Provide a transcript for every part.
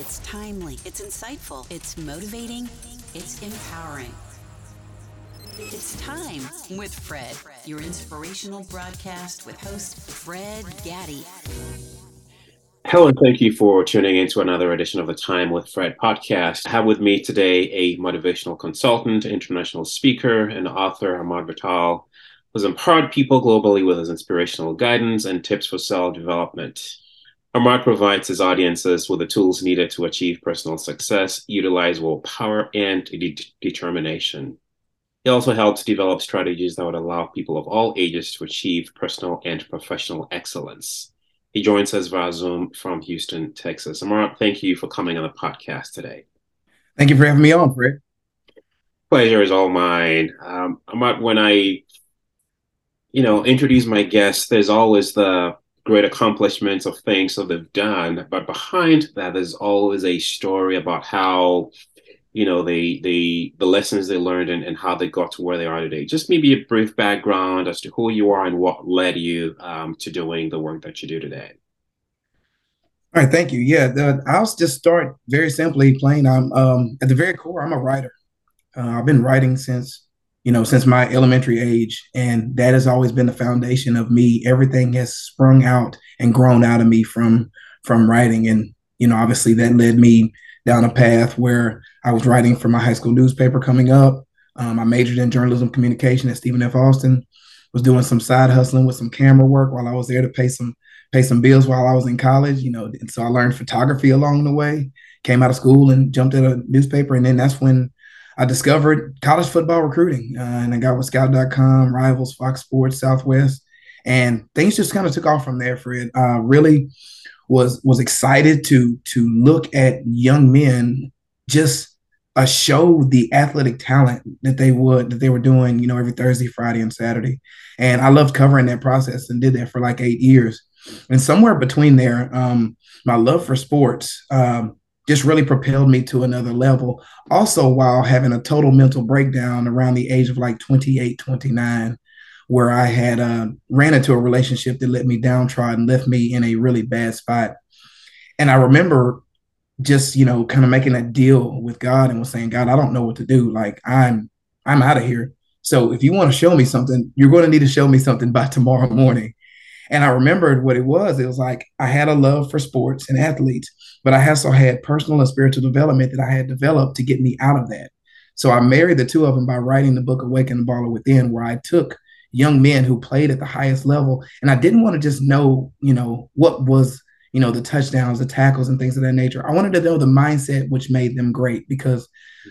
It's timely, it's insightful, it's motivating, it's empowering. It's time with Fred, your inspirational broadcast with host Fred Gaddy. Hello, and thank you for tuning in to another edition of the Time with Fred podcast. I have with me today a motivational consultant, international speaker, and author, Ahmad Vital, who's empowered people globally with his inspirational guidance and tips for self development. Ahmad provides his audiences with the tools needed to achieve personal success, utilize willpower, and de- determination. He also helps develop strategies that would allow people of all ages to achieve personal and professional excellence. He joins us via Zoom from Houston, Texas. Ahmad, thank you for coming on the podcast today. Thank you for having me on, Fred. Pleasure is all mine. Um, Ahmad, when I, you know, introduce my guests, there's always the great accomplishments of things that they've done, but behind that, there's always a story about how you know the the the lessons they learned and, and how they got to where they are today. Just maybe a brief background as to who you are and what led you um, to doing the work that you do today. All right thank you. Yeah the, i'll just start very simply plain. I'm um, at the very core i'm a writer. Uh, i've been writing since you know since my elementary age and that has always been the foundation of me everything has sprung out and grown out of me from from writing and you know obviously that led me down a path where I was writing for my high school newspaper coming up. Um, I majored in journalism communication at Stephen F. Austin. Was doing some side hustling with some camera work while I was there to pay some pay some bills while I was in college. You know, and so I learned photography along the way. Came out of school and jumped at a newspaper, and then that's when I discovered college football recruiting. Uh, and I got with Scout.com, Rivals, Fox Sports, Southwest, and things just kind of took off from there. Fred, uh, really was was excited to to look at young men just uh, show the athletic talent that they would that they were doing, you know, every Thursday, Friday, and Saturday. And I loved covering that process and did that for like eight years. And somewhere between there, um, my love for sports um, just really propelled me to another level. Also, while having a total mental breakdown around the age of like 28, 29, where I had uh, ran into a relationship that let me downtrodden, left me in a really bad spot. And I remember just, you know, kind of making that deal with God and was saying, God, I don't know what to do. Like I'm, I'm out of here. So if you want to show me something, you're going to need to show me something by tomorrow morning. And I remembered what it was. It was like I had a love for sports and athletes, but I also had personal and spiritual development that I had developed to get me out of that. So I married the two of them by writing the book Awaken the Baller Within, where I took young men who played at the highest level. And I didn't want to just know, you know, what was, you know, the touchdowns, the tackles, and things of that nature. I wanted to know the mindset which made them great because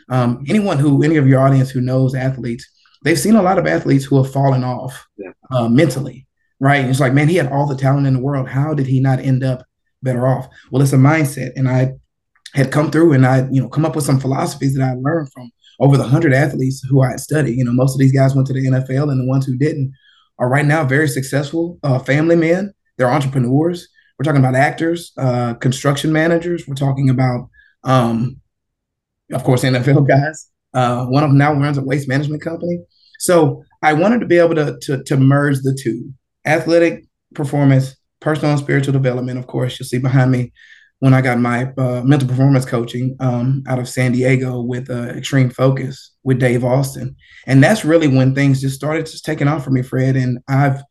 um, anyone who, any of your audience who knows athletes, they've seen a lot of athletes who have fallen off yeah. uh, mentally, right? And it's like, man, he had all the talent in the world. How did he not end up better off? Well, it's a mindset. And I had come through and I, you know, come up with some philosophies that I learned from over the 100 athletes who I had studied. You know, most of these guys went to the NFL, and the ones who didn't are right now very successful uh, family men. They're entrepreneurs. We're talking about actors, uh, construction managers. We're talking about, um, of course, NFL guys. Uh, one of them now runs a waste management company. So I wanted to be able to, to, to merge the two athletic performance, personal and spiritual development. Of course, you'll see behind me when I got my uh, mental performance coaching um, out of San Diego with uh, Extreme Focus with Dave Austin. And that's really when things just started just taking off for me, Fred. And I've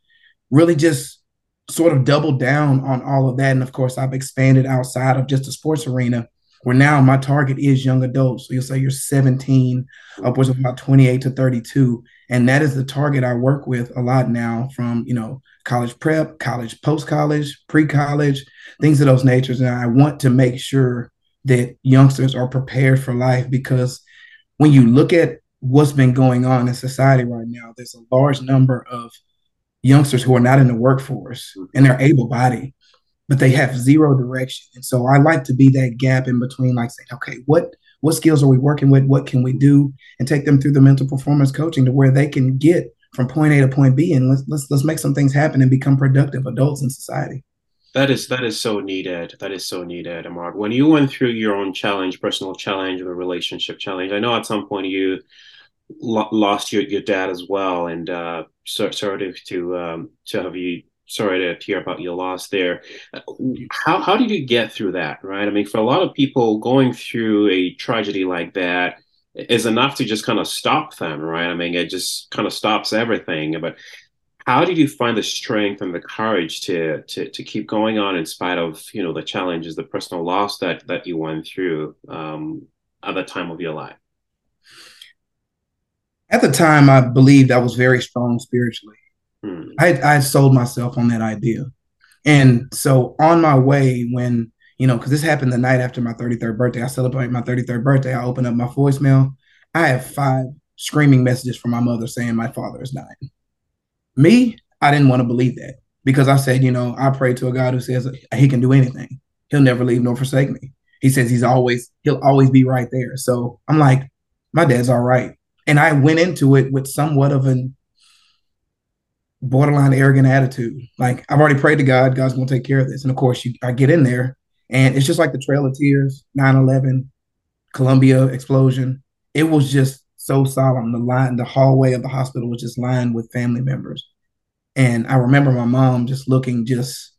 really just sort of doubled down on all of that. And of course, I've expanded outside of just the sports arena where now my target is young adults. So you'll say you're 17, upwards of about 28 to 32. And that is the target I work with a lot now from, you know, college prep, college, post college, pre college, things of those natures. And I want to make sure that youngsters are prepared for life because when you look at what's been going on in society right now, there's a large number of youngsters who are not in the workforce mm-hmm. and they're able bodied, but they have zero direction. And so I like to be that gap in between, like saying, okay, what what skills are we working with? What can we do? And take them through the mental performance coaching to where they can get from point A to point B and let's let's let's make some things happen and become productive adults in society. That is that is so needed. That is so needed, Ahmad. When you went through your own challenge, personal challenge, or relationship challenge, I know at some point you lo- lost your, your dad as well, and uh, so, sort of to um, to have you sorry to hear about your loss there. How how did you get through that? Right. I mean, for a lot of people, going through a tragedy like that is enough to just kind of stop them. Right. I mean, it just kind of stops everything. But how did you find the strength and the courage to to to keep going on in spite of you know the challenges, the personal loss that that you went through um, at the time of your life? At the time, I believed I was very strong spiritually. Hmm. I I sold myself on that idea, and so on my way when you know because this happened the night after my 33rd birthday, I celebrated my 33rd birthday. I opened up my voicemail. I have five screaming messages from my mother saying my father is dying me, I didn't want to believe that because I said, you know, I pray to a God who says he can do anything. He'll never leave nor forsake me. He says he's always, he'll always be right there. So I'm like, my dad's all right. And I went into it with somewhat of an borderline arrogant attitude. Like I've already prayed to God, God's gonna take care of this. And of course, you, I get in there and it's just like the Trail of Tears, 9-11, Columbia explosion. It was just so solemn. The line, the hallway of the hospital was just lined with family members. And I remember my mom just looking just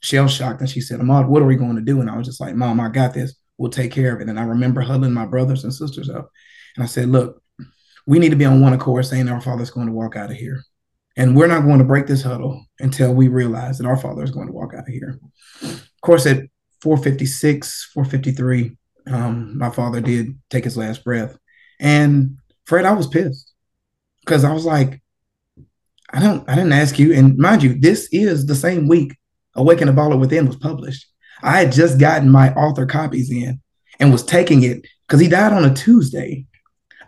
shell shocked. And she said, Ahmad, what are we going to do? And I was just like, Mom, I got this. We'll take care of it. And I remember huddling my brothers and sisters up. And I said, Look, we need to be on one accord saying our father's going to walk out of here. And we're not going to break this huddle until we realize that our father is going to walk out of here. Of course, at 456, 453, um, my father did take his last breath. And Fred, I was pissed because I was like, I don't, I didn't ask you. And mind you, this is the same week Awaken the Baller Within was published. I had just gotten my author copies in and was taking it because he died on a Tuesday.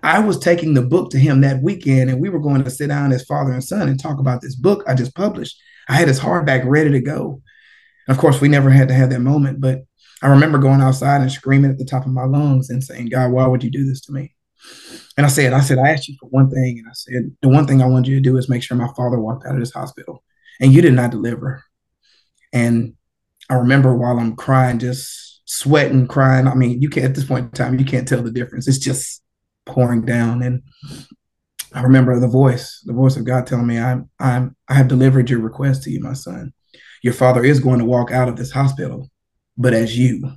I was taking the book to him that weekend, and we were going to sit down as father and son and talk about this book I just published. I had his hardback ready to go. of course, we never had to have that moment, but I remember going outside and screaming at the top of my lungs and saying, God, why would you do this to me? And I said, I said, I asked you for one thing. And I said, the one thing I wanted you to do is make sure my father walked out of this hospital. And you did not deliver. And I remember while I'm crying, just sweating, crying. I mean, you can't at this point in time, you can't tell the difference. It's just pouring down. And I remember the voice, the voice of God telling me, I'm, I'm, I have delivered your request to you, my son. Your father is going to walk out of this hospital, but as you.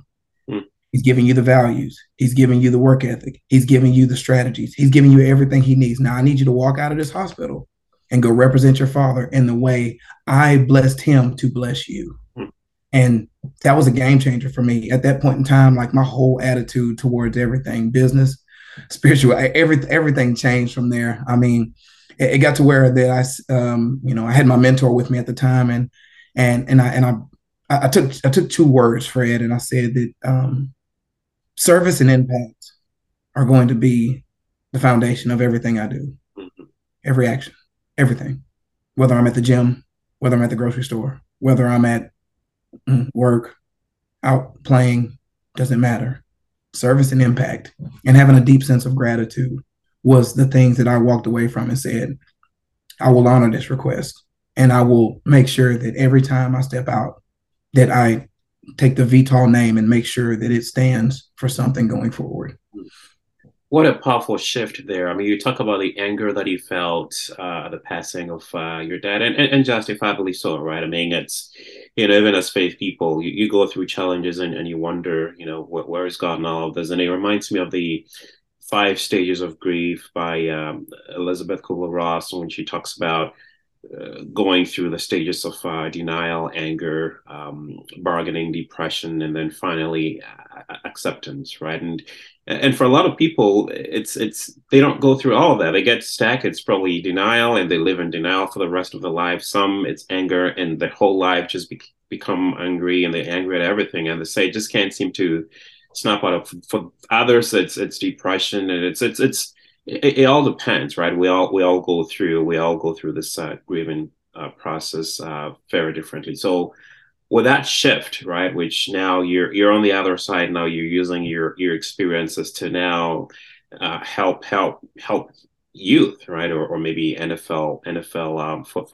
He's giving you the values. He's giving you the work ethic. He's giving you the strategies. He's giving you everything he needs. Now I need you to walk out of this hospital and go represent your father in the way I blessed him to bless you. Hmm. And that was a game changer for me at that point in time. Like my whole attitude towards everything, business, spiritual, every, everything changed from there. I mean, it, it got to where that I, um, you know, I had my mentor with me at the time, and and and I and I, I took I took two words, Fred, and I said that um, service and impact are going to be the foundation of everything I do. Mm-hmm. Every action, everything. Whether I'm at the gym, whether I'm at the grocery store, whether I'm at mm, work, out playing, doesn't matter. Service and impact and having a deep sense of gratitude was the things that I walked away from and said, I will honor this request and I will make sure that every time I step out that I take the Vital name and make sure that it stands for something going forward. What a powerful shift there. I mean, you talk about the anger that he felt uh, the passing of uh, your dad, and, and, and, justifiably so, right? I mean, it's, you know, even as faith people, you, you go through challenges and, and you wonder, you know, wh- where is God in all of this? And it reminds me of the five stages of grief by um, Elisabeth Kubler Ross when she talks about going through the stages of uh, denial, anger, um, bargaining, depression, and then finally uh, acceptance, right? And and for a lot of people, it's it's they don't go through all of that. They get stuck. It's probably denial, and they live in denial for the rest of their life. Some it's anger, and their whole life just be- become angry, and they're angry at everything, and they say just can't seem to snap out of. For others, it's it's depression, and it's it's it's it, it, all depends, right? We all we all go through we all go through this uh, grieving uh, process uh, very differently. So with that shift, right, which now you're you're on the other side. Now you're using your your experiences to now uh, help help help youth, right, or, or maybe NFL NFL um, foot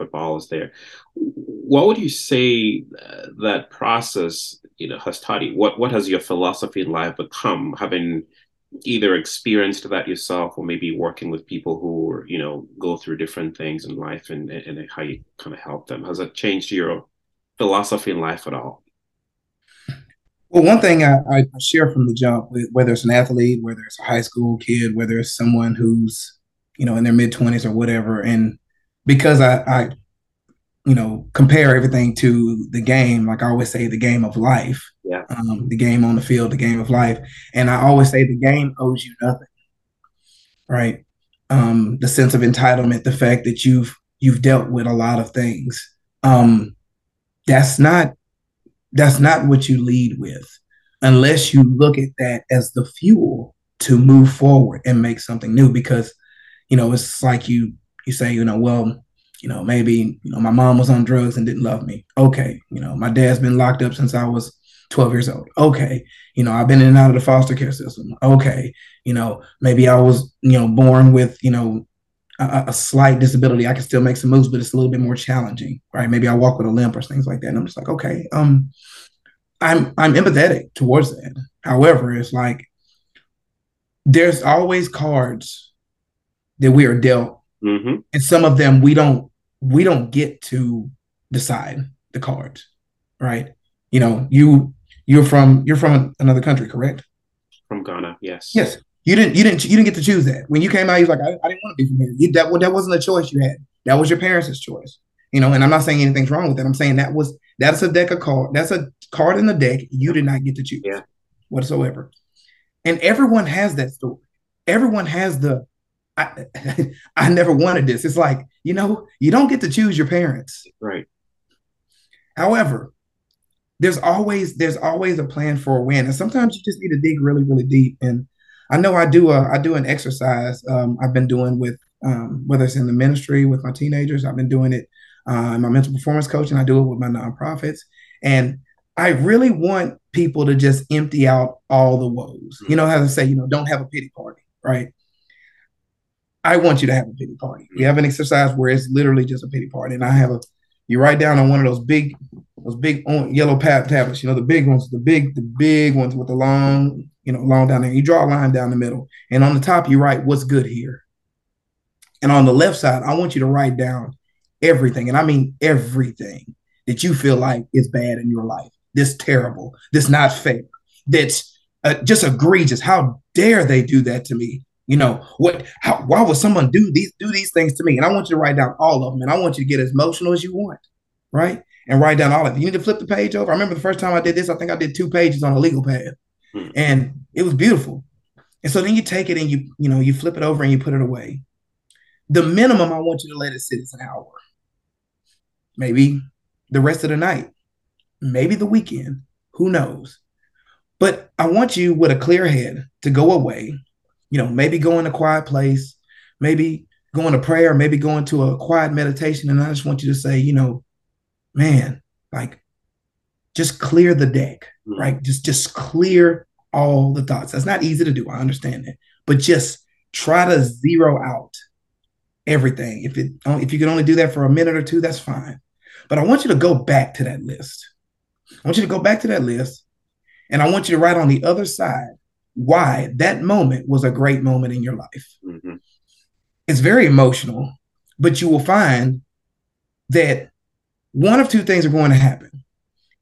there. What would you say uh, that process, you know, has taught you? What what has your philosophy in life become, having either experienced that yourself or maybe working with people who you know go through different things in life and, and how you kind of help them. Has that changed your philosophy in life at all? Well one thing i, I share from the jump whether it's an athlete whether it's a high school kid whether it's someone who's you know in their mid-20s or whatever and because i i you know compare everything to the game like i always say the game of life yeah. Um, the game on the field, the game of life. And I always say the game owes you nothing. Right. Um, the sense of entitlement, the fact that you've you've dealt with a lot of things. Um, that's not that's not what you lead with unless you look at that as the fuel to move forward and make something new because you know it's like you you say you know well you know maybe you know my mom was on drugs and didn't love me okay you know my dad's been locked up since i was 12 years old. Okay. You know, I've been in and out of the foster care system. Okay. You know, maybe I was, you know, born with, you know, a, a, slight disability. I can still make some moves, but it's a little bit more challenging, right? Maybe I walk with a limp or things like that. And I'm just like, okay, um, I'm I'm empathetic towards that. However, it's like there's always cards that we are dealt, mm-hmm. and some of them we don't we don't get to decide the cards, right? You know, you you're from you're from another country, correct? From Ghana, yes. Yes. You didn't you didn't you didn't get to choose that. When you came out, you was like, I, I didn't want to be from here. You, that that wasn't a choice you had. That was your parents' choice. You know, and I'm not saying anything's wrong with that. I'm saying that was that's a deck of card. That's a card in the deck you did not get to choose yeah. whatsoever. And everyone has that story. Everyone has the I, I never wanted this. It's like, you know, you don't get to choose your parents. Right. However, there's always there's always a plan for a win, and sometimes you just need to dig really really deep. And I know I do a I do an exercise um, I've been doing with um, whether it's in the ministry with my teenagers, I've been doing it uh, in my mental performance coaching. I do it with my nonprofits, and I really want people to just empty out all the woes. You know how to say, you know, don't have a pity party, right? I want you to have a pity party. We have an exercise where it's literally just a pity party, and I have a you write down on one of those big those big yellow pad tablets, you know, the big ones, the big, the big ones with the long, you know, long down there. You draw a line down the middle. And on the top, you write what's good here. And on the left side, I want you to write down everything. And I mean everything that you feel like is bad in your life. This terrible, this not fair, that's uh, just egregious. How dare they do that to me? You know what? How, why would someone do these do these things to me? And I want you to write down all of them, and I want you to get as emotional as you want, right? and write down all of it. You need to flip the page over. I remember the first time I did this, I think I did two pages on a legal pad. Hmm. And it was beautiful. And so then you take it and you, you know, you flip it over and you put it away. The minimum I want you to let it sit is an hour. Maybe the rest of the night. Maybe the weekend. Who knows? But I want you with a clear head to go away. You know, maybe go in a quiet place, maybe go into prayer, maybe go into a quiet meditation. And I just want you to say, you know, man, like just clear the deck, mm-hmm. right? Just just clear all the thoughts. That's not easy to do. I understand that, but just try to zero out everything. If it if you can only do that for a minute or two, that's fine. But I want you to go back to that list. I want you to go back to that list, and I want you to write on the other side why that moment was a great moment in your life. Mm-hmm. It's very emotional, but you will find that one of two things are going to happen.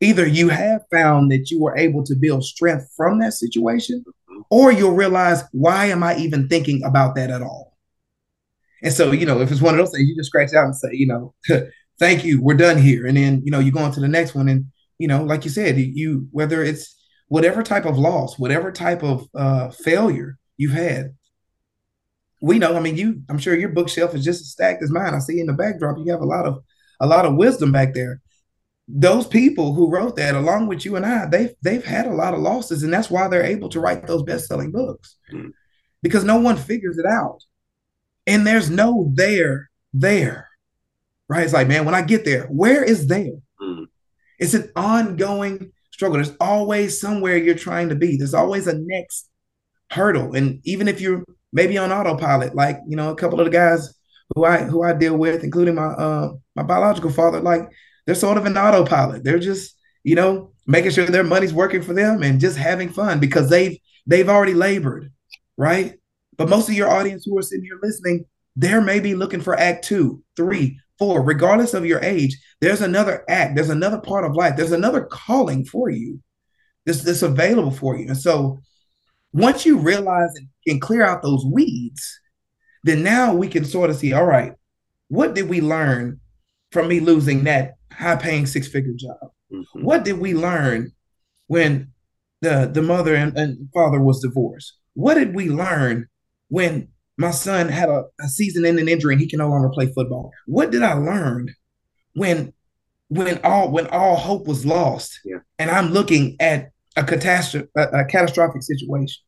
Either you have found that you were able to build strength from that situation, or you'll realize, why am I even thinking about that at all? And so, you know, if it's one of those things, you just scratch out and say, you know, thank you, we're done here. And then, you know, you go on to the next one. And, you know, like you said, you, whether it's whatever type of loss, whatever type of uh, failure you've had, we know, I mean, you, I'm sure your bookshelf is just as stacked as mine. I see in the backdrop, you have a lot of a lot of wisdom back there. Those people who wrote that, along with you and I, they've they've had a lot of losses, and that's why they're able to write those best-selling books. Mm. Because no one figures it out. And there's no there there. Right? It's like, man, when I get there, where is there? Mm. It's an ongoing struggle. There's always somewhere you're trying to be. There's always a next hurdle. And even if you're maybe on autopilot, like you know, a couple of the guys who I who I deal with, including my uh, my biological father, like they're sort of an autopilot. They're just you know making sure their money's working for them and just having fun because they've they've already labored right? But most of your audience who are sitting here listening, they're maybe looking for act two, three, four, regardless of your age. There's another act, there's another part of life, there's another calling for you that's, that's available for you. And so once you realize and, and clear out those weeds, then now we can sort of see, all right, what did we learn from me losing that high paying six figure job? Mm-hmm. What did we learn when the, the mother and, and father was divorced? What did we learn when my son had a, a season ending injury and he can no longer play football? What did I learn when when all when all hope was lost yeah. and I'm looking at a catastrophe a, a catastrophic situation?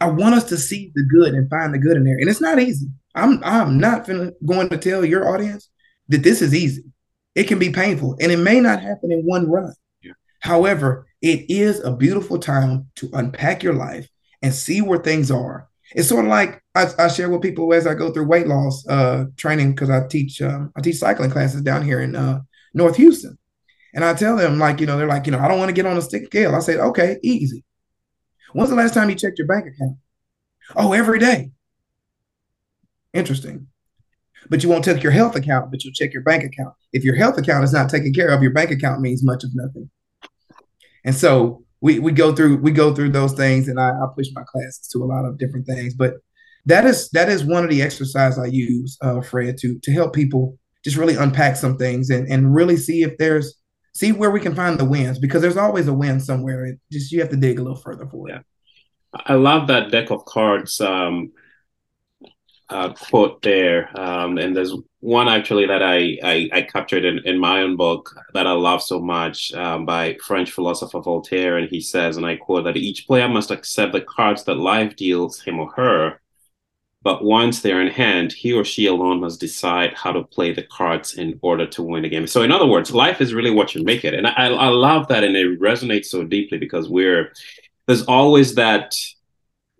I want us to see the good and find the good in there. And it's not easy. I'm I'm not going to tell your audience that this is easy. It can be painful and it may not happen in one run. Yeah. However, it is a beautiful time to unpack your life and see where things are. It's sort of like I, I share with people as I go through weight loss uh, training because I teach um, I teach cycling classes down here in uh, North Houston, and I tell them like you know they're like you know I don't want to get on a stick scale. I say okay, easy. When's the last time you checked your bank account? Oh, every day. Interesting. But you won't check your health account, but you'll check your bank account. If your health account is not taken care of, your bank account means much of nothing. And so we we go through we go through those things, and I, I push my classes to a lot of different things. But that is that is one of the exercises I use, uh, Fred, to to help people just really unpack some things and and really see if there's see where we can find the wins because there's always a win somewhere. It just you have to dig a little further for it. I love that deck of cards um, uh, quote there, um, and there's one actually that I I, I captured in, in, my own book that I love so much um, by French philosopher Voltaire, and he says, and I quote that each player must accept the cards that life deals him or her but once they're in hand, he or she alone must decide how to play the cards in order to win the game. So, in other words, life is really what you make it. And I, I love that. And it resonates so deeply because we're, there's always that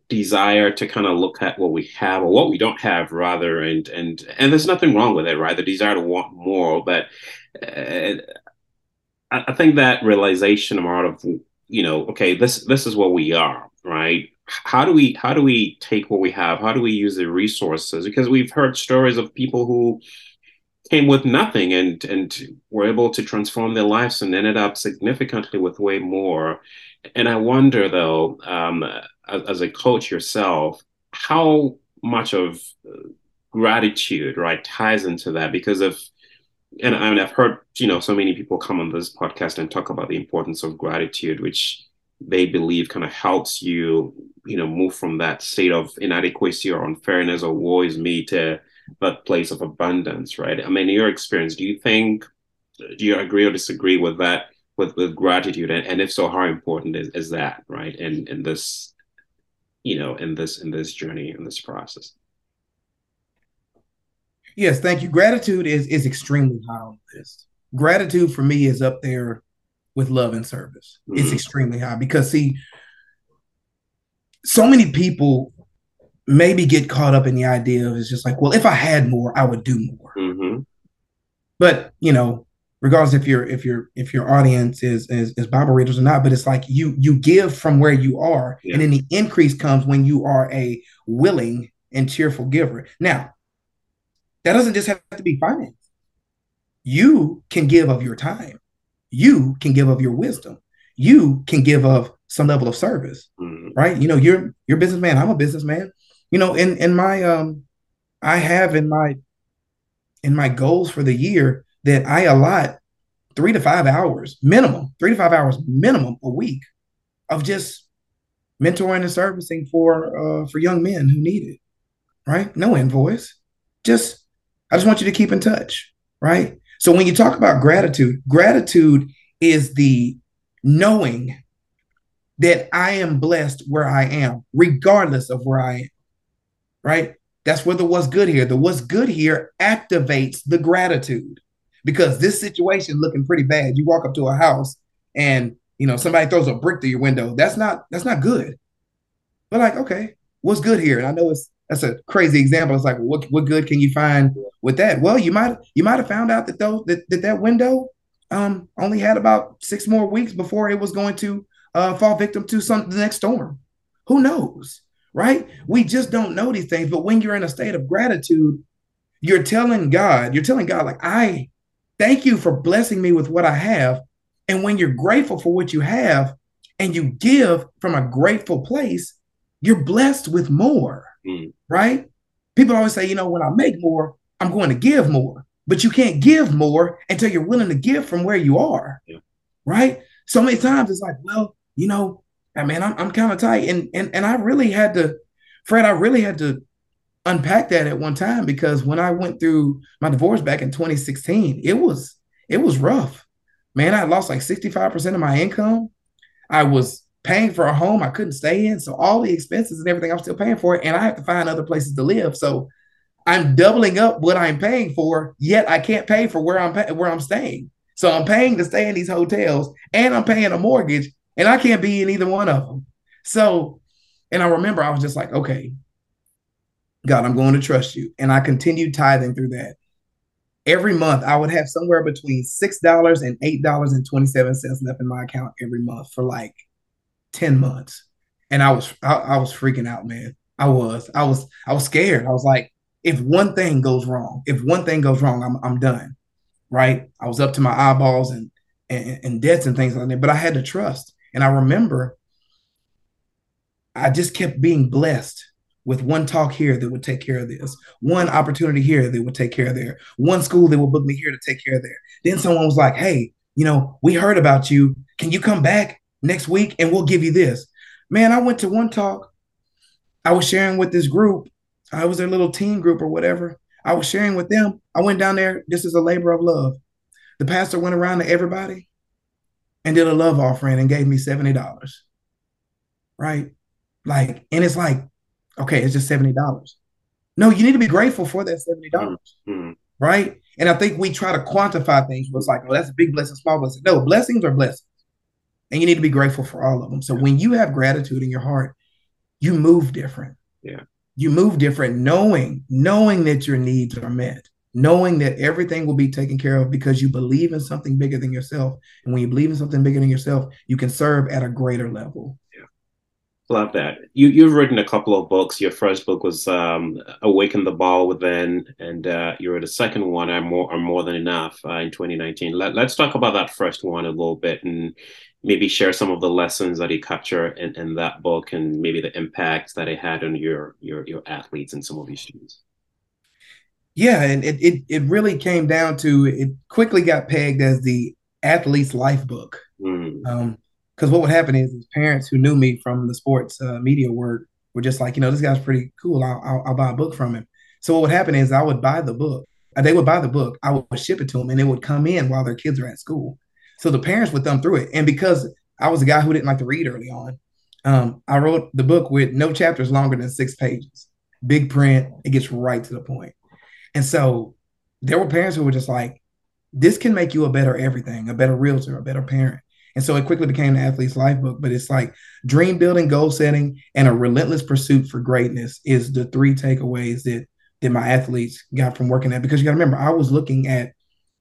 desire to kind of look at what we have or what we don't have rather and and and there's nothing wrong with it right? The desire to want more but uh, I, think that realization amount of you know okay this this is what we are right? How do we how do we take what we have? How do we use the resources? Because we've heard stories of people who came with nothing and and were able to transform their lives and ended up significantly with way more. And i wonder though um, as, as, a coach yourself how much of uh, gratitude right ties into that because of and I mean, I've heard you know so many people come on this podcast and talk about the importance of gratitude, which they believe kind of helps you, you know, move from that state of inadequacy or unfairness or woe is me to that place of abundance, right? I mean, in your experience, do you think, do you agree or disagree with that, with, with gratitude? And, and if so, how important is, is that, right? In, in this, you know, in this, in this journey, in this process? Yes, thank you. Gratitude is, is extremely high on the list. Gratitude for me is up there with love and service. Mm-hmm. It's extremely high because see, so many people maybe get caught up in the idea of it's just like, well, if I had more, I would do more. Mm-hmm. But you know, regardless if your if your if your audience is, is is Bible readers or not, but it's like you you give from where you are, yeah. and then the increase comes when you are a willing and cheerful giver. Now, that doesn't just have to be finance. You can give of your time you can give of your wisdom. You can give of some level of service, mm-hmm. right? You know, you're you're a businessman. I'm a businessman. You know, in in my um, I have in my in my goals for the year that I allot three to five hours minimum, three to five hours minimum a week of just mentoring and servicing for uh, for young men who need it. Right? No invoice. Just I just want you to keep in touch. Right? So when you talk about gratitude, gratitude is the knowing that I am blessed where I am, regardless of where I am. Right? That's where the what's good here. The what's good here activates the gratitude because this situation looking pretty bad. You walk up to a house and you know somebody throws a brick through your window. That's not that's not good. But like, okay, what's good here? And I know it's that's a crazy example. It's like, what what good can you find with that? Well, you might you might have found out that those that, that that window um only had about six more weeks before it was going to uh fall victim to some the next storm. Who knows? right? We just don't know these things. But when you're in a state of gratitude, you're telling God, you're telling God, like, I thank you for blessing me with what I have. And when you're grateful for what you have and you give from a grateful place, you're blessed with more, mm. right? People always say, you know, when I make more, I'm going to give more, but you can't give more until you're willing to give from where you are, yeah. right? So many times it's like, well, you know, I mean, I'm, I'm kind of tight, and and and I really had to, Fred, I really had to unpack that at one time because when I went through my divorce back in 2016, it was it was rough. Man, I lost like 65% of my income. I was paying for a home I couldn't stay in. So all the expenses and everything I'm still paying for, it. and I have to find other places to live. So I'm doubling up what I'm paying for, yet I can't pay for where I'm pay- where I'm staying. So I'm paying to stay in these hotels and I'm paying a mortgage and I can't be in either one of them. So, and I remember I was just like, okay, God, I'm going to trust you. And I continued tithing through that. Every month, I would have somewhere between $6 and $8.27 left in my account every month for like 10 months. And I was I, I was freaking out, man. I was. I was I was scared. I was like, if one thing goes wrong, if one thing goes wrong, I'm I'm done. Right? I was up to my eyeballs and and, and debts and things like that. But I had to trust. And I remember I just kept being blessed with one talk here that would take care of this, one opportunity here that would take care of there, one school that would book me here to take care of there. Then someone was like, hey, you know, we heard about you. Can you come back next week and we'll give you this? Man, I went to one talk. I was sharing with this group. I was their little team group or whatever. I was sharing with them. I went down there. This is a labor of love. The pastor went around to everybody and did a love offering and gave me $70. Right? Like, and it's like, okay, it's just $70. No, you need to be grateful for that 70. dollars mm-hmm. Right? And I think we try to quantify things. It's like, oh, that's a big blessing, small blessing. No, blessings are blessings. And you need to be grateful for all of them. So when you have gratitude in your heart, you move different. Yeah. You move different, knowing, knowing that your needs are met knowing that everything will be taken care of because you believe in something bigger than yourself. And when you believe in something bigger than yourself, you can serve at a greater level. Love that. You you've written a couple of books. Your first book was um, "Awaken the Baller Within," and uh, you wrote a second one, "I'm More, I'm More Than Enough," uh, in 2019. Let, let's talk about that first one a little bit, and maybe share some of the lessons that you capture in, in that book, and maybe the impact that it had on your your your athletes and some of your students. Yeah, and it, it it really came down to it quickly got pegged as the athlete's life book. Mm. Um, because what would happen is, is, parents who knew me from the sports uh, media work were just like, you know, this guy's pretty cool. I'll, I'll, I'll, buy a book from him. So what would happen is I would buy the book. Uh, they would buy the book. I would ship it to them, and it would come in while their kids are at school. So the parents would thumb through it. And because I was a guy who didn't like to read early on, um, I wrote the book with no chapters longer than six pages, big print. It gets right to the point. And so there were parents who were just like, this can make you a better everything, a better realtor, a better parent. And so it quickly became the athlete's life book. But it's like dream building, goal setting, and a relentless pursuit for greatness is the three takeaways that that my athletes got from working at. Because you got to remember, I was looking at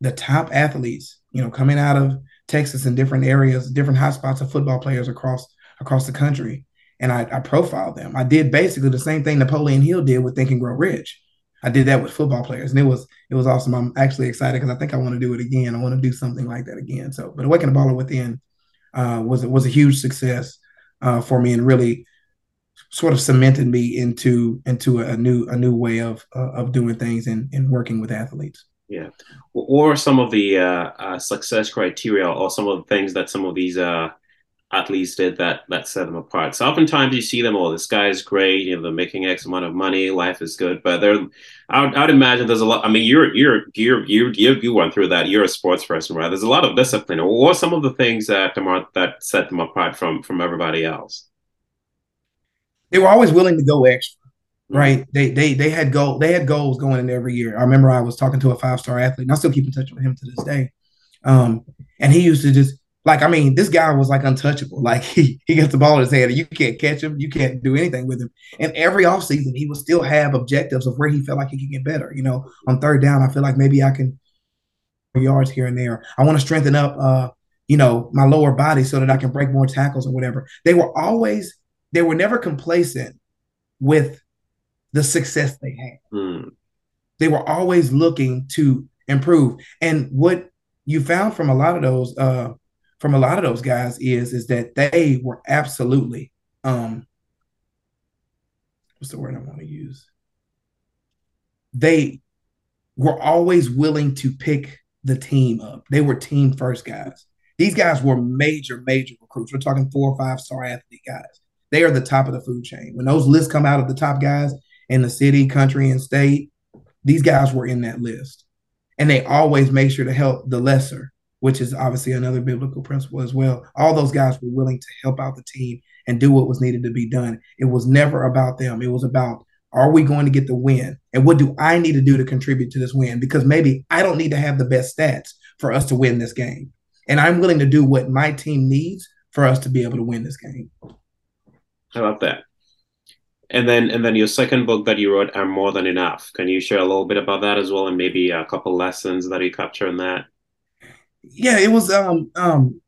the top athletes, you know, coming out of Texas and different areas, different hotspots of football players across across the country, and I, I profiled them. I did basically the same thing Napoleon Hill did with Think and Grow Rich. I did that with football players, and it was it was awesome. I'm actually excited because I think I want to do it again. I want to do something like that again. So, but awaken the baller within uh, was was a huge success uh, for me, and really sort of cemented me into into a new a new way of uh, of doing things and, and working with athletes. Yeah, or some of the uh, uh, success criteria, or some of the things that some of these uh, athletes did that that set them apart. So oftentimes you see them, oh, this guy is great, you know, they're making X amount of money, life is good, but they're, I would, I would imagine there's a lot. I mean, you're you're you're you you you went through that. You're a sports person, right? There's a lot of discipline. What are some of the things that that set them apart from from everybody else? They were always willing to go extra, mm-hmm. right? They they they had goal they had goals going in every year. I remember I was talking to a five star athlete, and I still keep in touch with him to this day. Um, and he used to just like I mean, this guy was like untouchable. Like he he gets the ball in his hand, and you can't catch him, you can't do anything with him. And every offseason, he would still have objectives of where he felt like he could get better. You know, on third down, I feel like maybe I can yards here and there. I want to strengthen up, uh, you know, my lower body so that I can break more tackles or whatever. They were always, they were never complacent with the success they had. Mm. They were always looking to improve. And what you found from a lot of those uh, from a lot of those guys is is that they were absolutely um what's the word I want to use? They were always willing to pick the team up. They were team first guys. These guys were major, major recruits. We're talking four or five star athlete guys. They are the top of the food chain. When those lists come out of the top guys in the city, country, and state, these guys were in that list. And they always make sure to help the lesser, which is obviously another biblical principle as well. All those guys were willing to help out the team and do what was needed to be done. It was never about them. It was about are we going to get the win? And what do I need to do to contribute to this win? Because maybe I don't need to have the best stats for us to win this game. And I'm willing to do what my team needs for us to be able to win this game. How about that? And then and then your second book that you wrote are more than enough. Can you share a little bit about that as well and maybe a couple lessons that you capture in that? Yeah, it was um um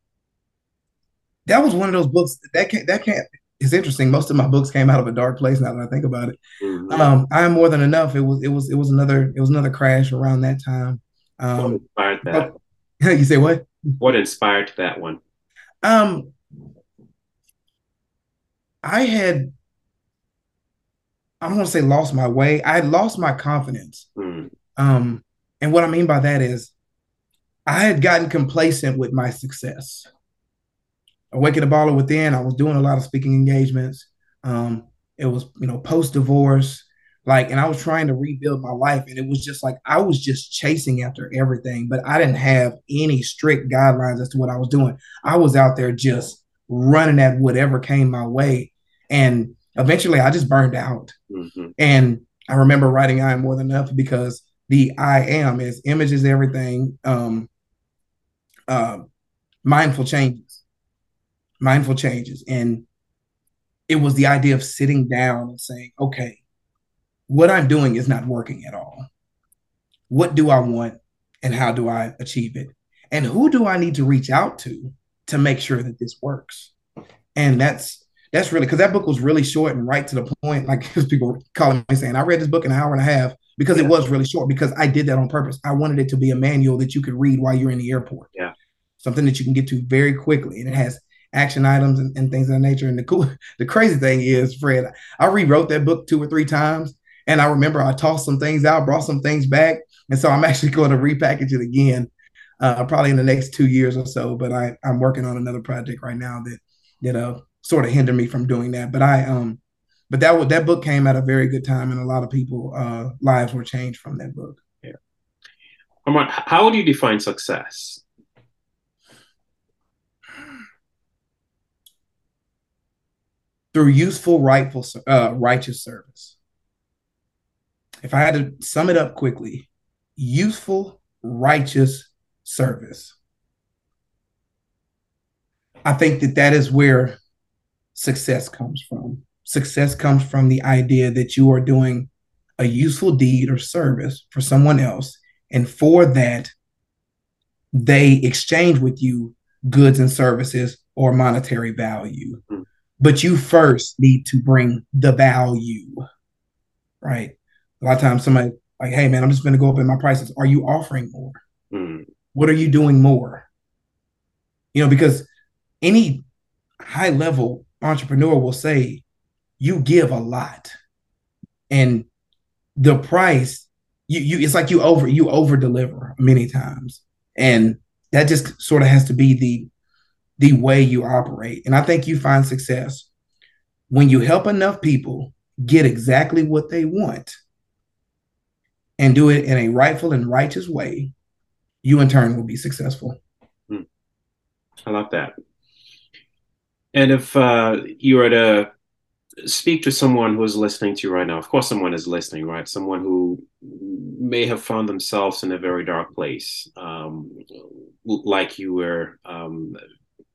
that was one of those books that can't that can't it's interesting. Most of my books came out of a dark place. Now that I think about it, mm-hmm. um, I'm more than enough. It was it was it was another it was another crash around that time. Um, what inspired that? you say what? What inspired that one? Um, I had I'm gonna say lost my way. I had lost my confidence. Mm. Um, and what I mean by that is I had gotten complacent with my success. Awaken the Baller Within, I was doing a lot of speaking engagements. Um, it was, you know, post divorce, like, and I was trying to rebuild my life. And it was just like I was just chasing after everything, but I didn't have any strict guidelines as to what I was doing. I was out there just running at whatever came my way. And eventually I just burned out. Mm-hmm. And I remember writing I am more than enough because the I am is images everything. Um, uh, mindful changes mindful changes. And it was the idea of sitting down and saying, okay, what I'm doing is not working at all. What do I want and how do I achieve it? And who do I need to reach out to to make sure that this works? And that's that's really because that book was really short and right to the point. Like people calling me saying, I read this book in an hour and a half because yeah. it was really short because I did that on purpose. I wanted it to be a manual that you could read while you're in the airport. Yeah. Something that you can get to very quickly. And it has action items and, and things of that nature. And the cool, the crazy thing is, Fred, I rewrote that book two or three times, and I remember I tossed some things out, brought some things back, and so I'm actually going to repackage it again, uh, probably in the next two years or so. But I I'm working on another project right now that you know, sort of hinder me from doing that. But I um but that that book came at a very good time, and a lot of people uh, lives were changed from that book. Yeah. Ahmad, how would you define success? through useful, rightful, uh, righteous service. If I had to sum it up quickly, useful, righteous service. I think that that is where success comes from. Success comes from the idea that you are doing a useful deed or service for someone else, and for that, they exchange with you goods and services or monetary value. Mm-hmm but you first need to bring the value, right? A lot of times somebody like, hey man, I'm just gonna go up in my prices. Are you offering more? Mm. What are you doing more? You know, because any high level entrepreneur will say you give a lot. And the price, you you it's like you over you over deliver many times. And that just sort of has to be the the way you operate. And I think you find success when you help enough people get exactly what they want and do it in a rightful and righteous way, you in turn will be successful. Hmm. I love that. And if uh, you were to speak to someone who is listening to you right now, of course, someone is listening, right? Someone who may have found themselves in a very dark place, um, like you were um,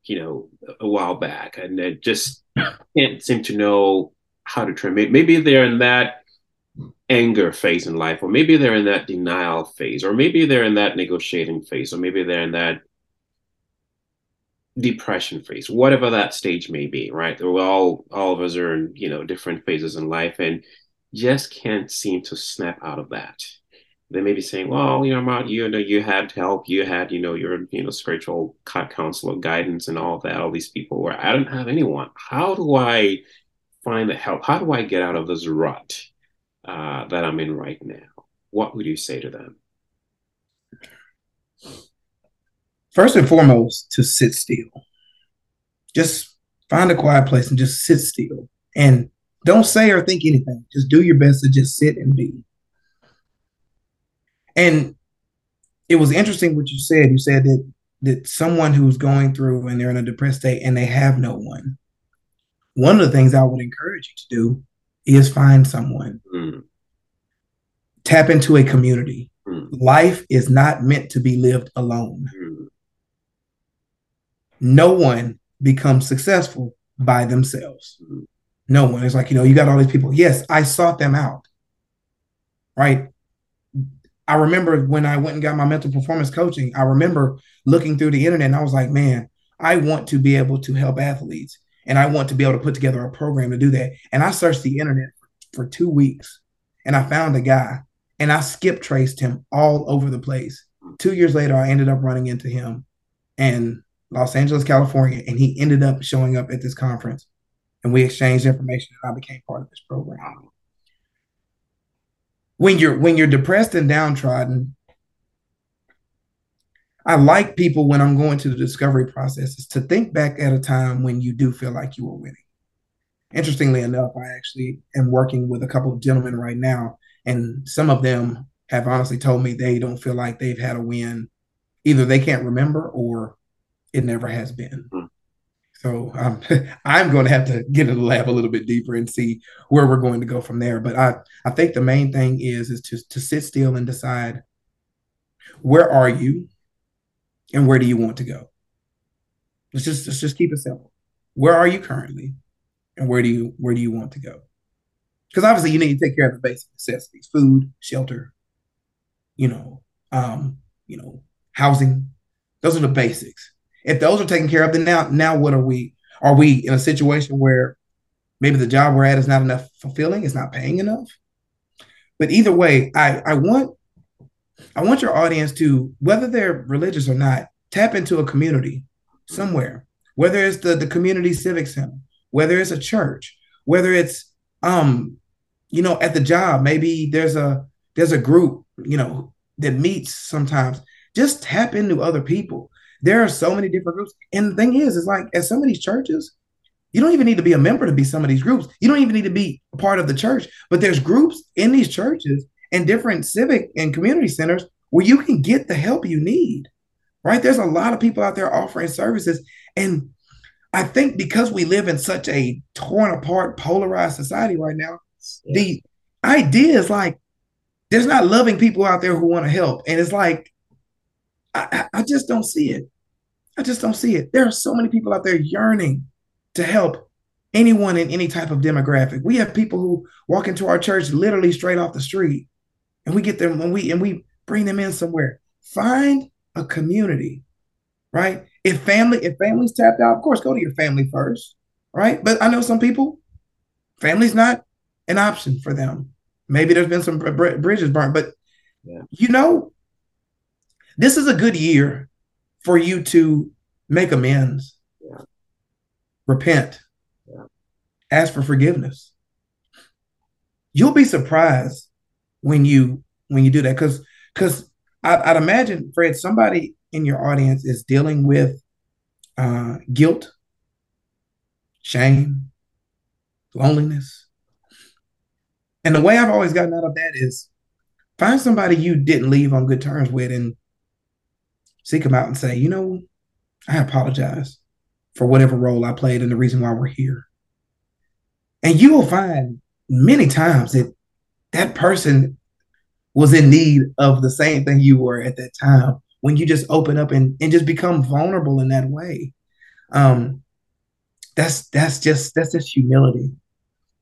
you know, a while back, and they just can't seem to know how to trim it. Maybe they're in that anger phase in life, or maybe they're in that denial phase, or maybe they're in that negotiating phase, or maybe they're in that depression phase, whatever that stage may be, right? We're all all of us are in, you know, different phases in life and just can't seem to snap out of that. They may be saying, well, you know, you know, you had help, you had, you know, your, you know, spiritual counselor guidance and all that, all these people where I don't have anyone. How do I find the help? How do I get out of this rut uh, that I'm in right now? What would you say to them? First and foremost, to sit still. Just find a quiet place and just sit still. And don't say or think anything. Just do your best to just sit and be. And it was interesting what you said. You said that that someone who's going through and they're in a depressed state and they have no one. One of the things I would encourage you to do is find someone. Mm. Tap into a community. Mm. Life is not meant to be lived alone. Mm. No one becomes successful by themselves. No one. It's like, you know, you got all these people. Yes, I sought them out. Right. I remember when I went and got my mental performance coaching, I remember looking through the internet and I was like, man, I want to be able to help athletes and I want to be able to put together a program to do that. And I searched the internet for two weeks and I found a guy and I skip traced him all over the place. Two years later, I ended up running into him in Los Angeles, California, and he ended up showing up at this conference and we exchanged information and I became part of this program. When you're when you're depressed and downtrodden i like people when i'm going to the discovery processes to think back at a time when you do feel like you were winning. Interestingly enough i actually am working with a couple of gentlemen right now and some of them have honestly told me they don't feel like they've had a win. Either they can't remember or it never has been mm-hmm. So um, I'm going to have to get in the lab a little bit deeper and see where we're going to go from there. But I, I think the main thing is is to to sit still and decide where are you and where do you want to go. Let's just let's just keep it simple. Where are you currently, and where do you where do you want to go? Because obviously you need to take care of the basic necessities: food, shelter, you know, um, you know, housing. Those are the basics if those are taken care of, then now now what are we? Are we in a situation where maybe the job we're at is not enough fulfilling, it's not paying enough? But either way, I, I want I want your audience to, whether they're religious or not, tap into a community somewhere, whether it's the, the community civic center, whether it's a church, whether it's um, you know, at the job, maybe there's a there's a group, you know, that meets sometimes. Just tap into other people. There are so many different groups. And the thing is, is like at some of these churches, you don't even need to be a member to be some of these groups. You don't even need to be a part of the church. But there's groups in these churches and different civic and community centers where you can get the help you need. Right? There's a lot of people out there offering services. And I think because we live in such a torn apart, polarized society right now, yeah. the idea is like there's not loving people out there who want to help. And it's like I, I just don't see it. I just don't see it. There are so many people out there yearning to help anyone in any type of demographic. We have people who walk into our church literally straight off the street, and we get them when we and we bring them in somewhere. Find a community, right? If family, if family's tapped out, of course, go to your family first, right? But I know some people, family's not an option for them. Maybe there's been some bridges burnt, but yeah. you know, this is a good year for you to make amends, yeah. repent, yeah. ask for forgiveness. You'll be surprised when you when you do that because because I'd imagine Fred somebody in your audience is dealing with uh, guilt, shame, loneliness. And the way I've always gotten out of that is find somebody you didn't leave on good terms with and seek him out and say, you know, I apologize for whatever role I played and the reason why we're here. And you will find many times that that person was in need of the same thing you were at that time when you just open up and, and just become vulnerable in that way. Um, that's that's just that's just humility.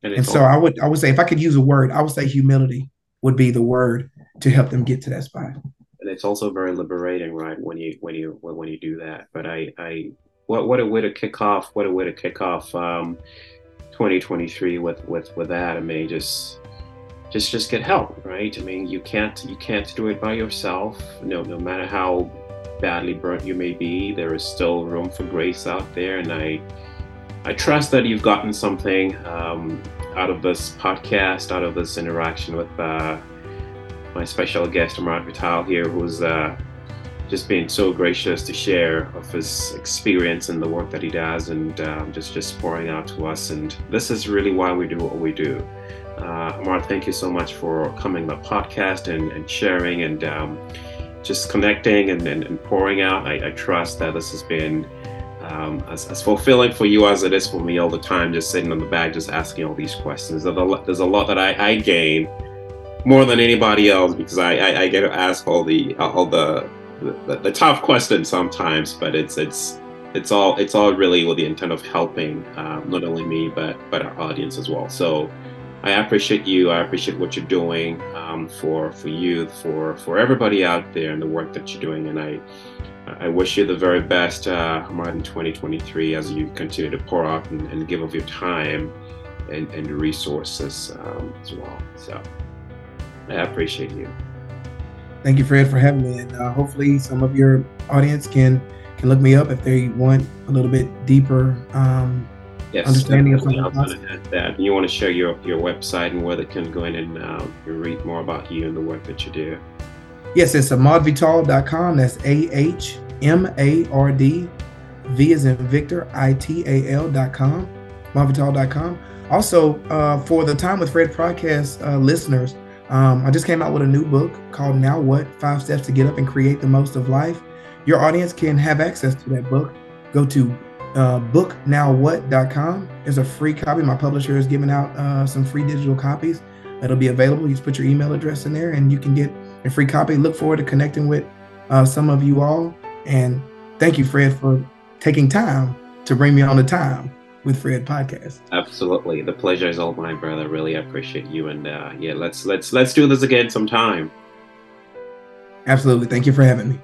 And, and so I would I would say if I could use a word, I would say humility would be the word to help them get to that spot it's also very liberating, right? When you when you when you do that. But I I what what a way to kick off! What a way to kick off um, 2023 with with with that. I mean, just just just get help, right? I mean, you can't you can't do it by yourself. No, no matter how badly burnt you may be, there is still room for grace out there, and I I trust that you've gotten something um, out of this podcast, out of this interaction with uh, my special guest, Ahmad Vital here, who's uh, just being so gracious to share of his experience and the work that he does and um, just just pouring out to us and this is really why we do what we do uh, Amar, thank you so much for coming on the podcast and, and sharing and um, just connecting and, and, and pouring out. I, I, trust that this has been um, as, as, fulfilling for you as it is for me all the time, just sitting on the bag, just asking all these questions. There's a lot, there's a lot that I, I gain more than anybody else because I, I, I, get to ask all the all the the, the tough questions sometimes, but it's it's it's all it's all really with the intent of helping um, not only me but but our audience as well. So I appreciate you. I appreciate what you're doing um, for for youth, for for everybody out there, and the work that you're doing. And I I wish you the very best, uh, in 2023 as you continue to pour out and, and give of your time and, and resources um, as well. So I appreciate you. Thank you, Fred, for having me. And uh, hopefully, some of your audience can can look me up if they want a little bit deeper um, yes, understanding of something. That you want to share your your website and where they can go in and uh, read more about you and the work that you do. Yes, it's ahmadvital.com. That's A H M A R D V is in Victor I T A L.com. ahmadvital.com. Also, uh, for the Time with Fred podcast uh, listeners, um, I just came out with a new book called Now What Five Steps to Get Up and Create the Most of Life. Your audience can have access to that book. Go to uh, booknowwhat.com. There's a free copy. My publisher is giving out uh, some free digital copies that'll be available. You just put your email address in there and you can get a free copy. Look forward to connecting with uh, some of you all. And thank you, Fred, for taking time to bring me on the time with Fred podcast. Absolutely, the pleasure is all mine, brother. Really appreciate you, and uh, yeah, let's let's let's do this again sometime. Absolutely, thank you for having me.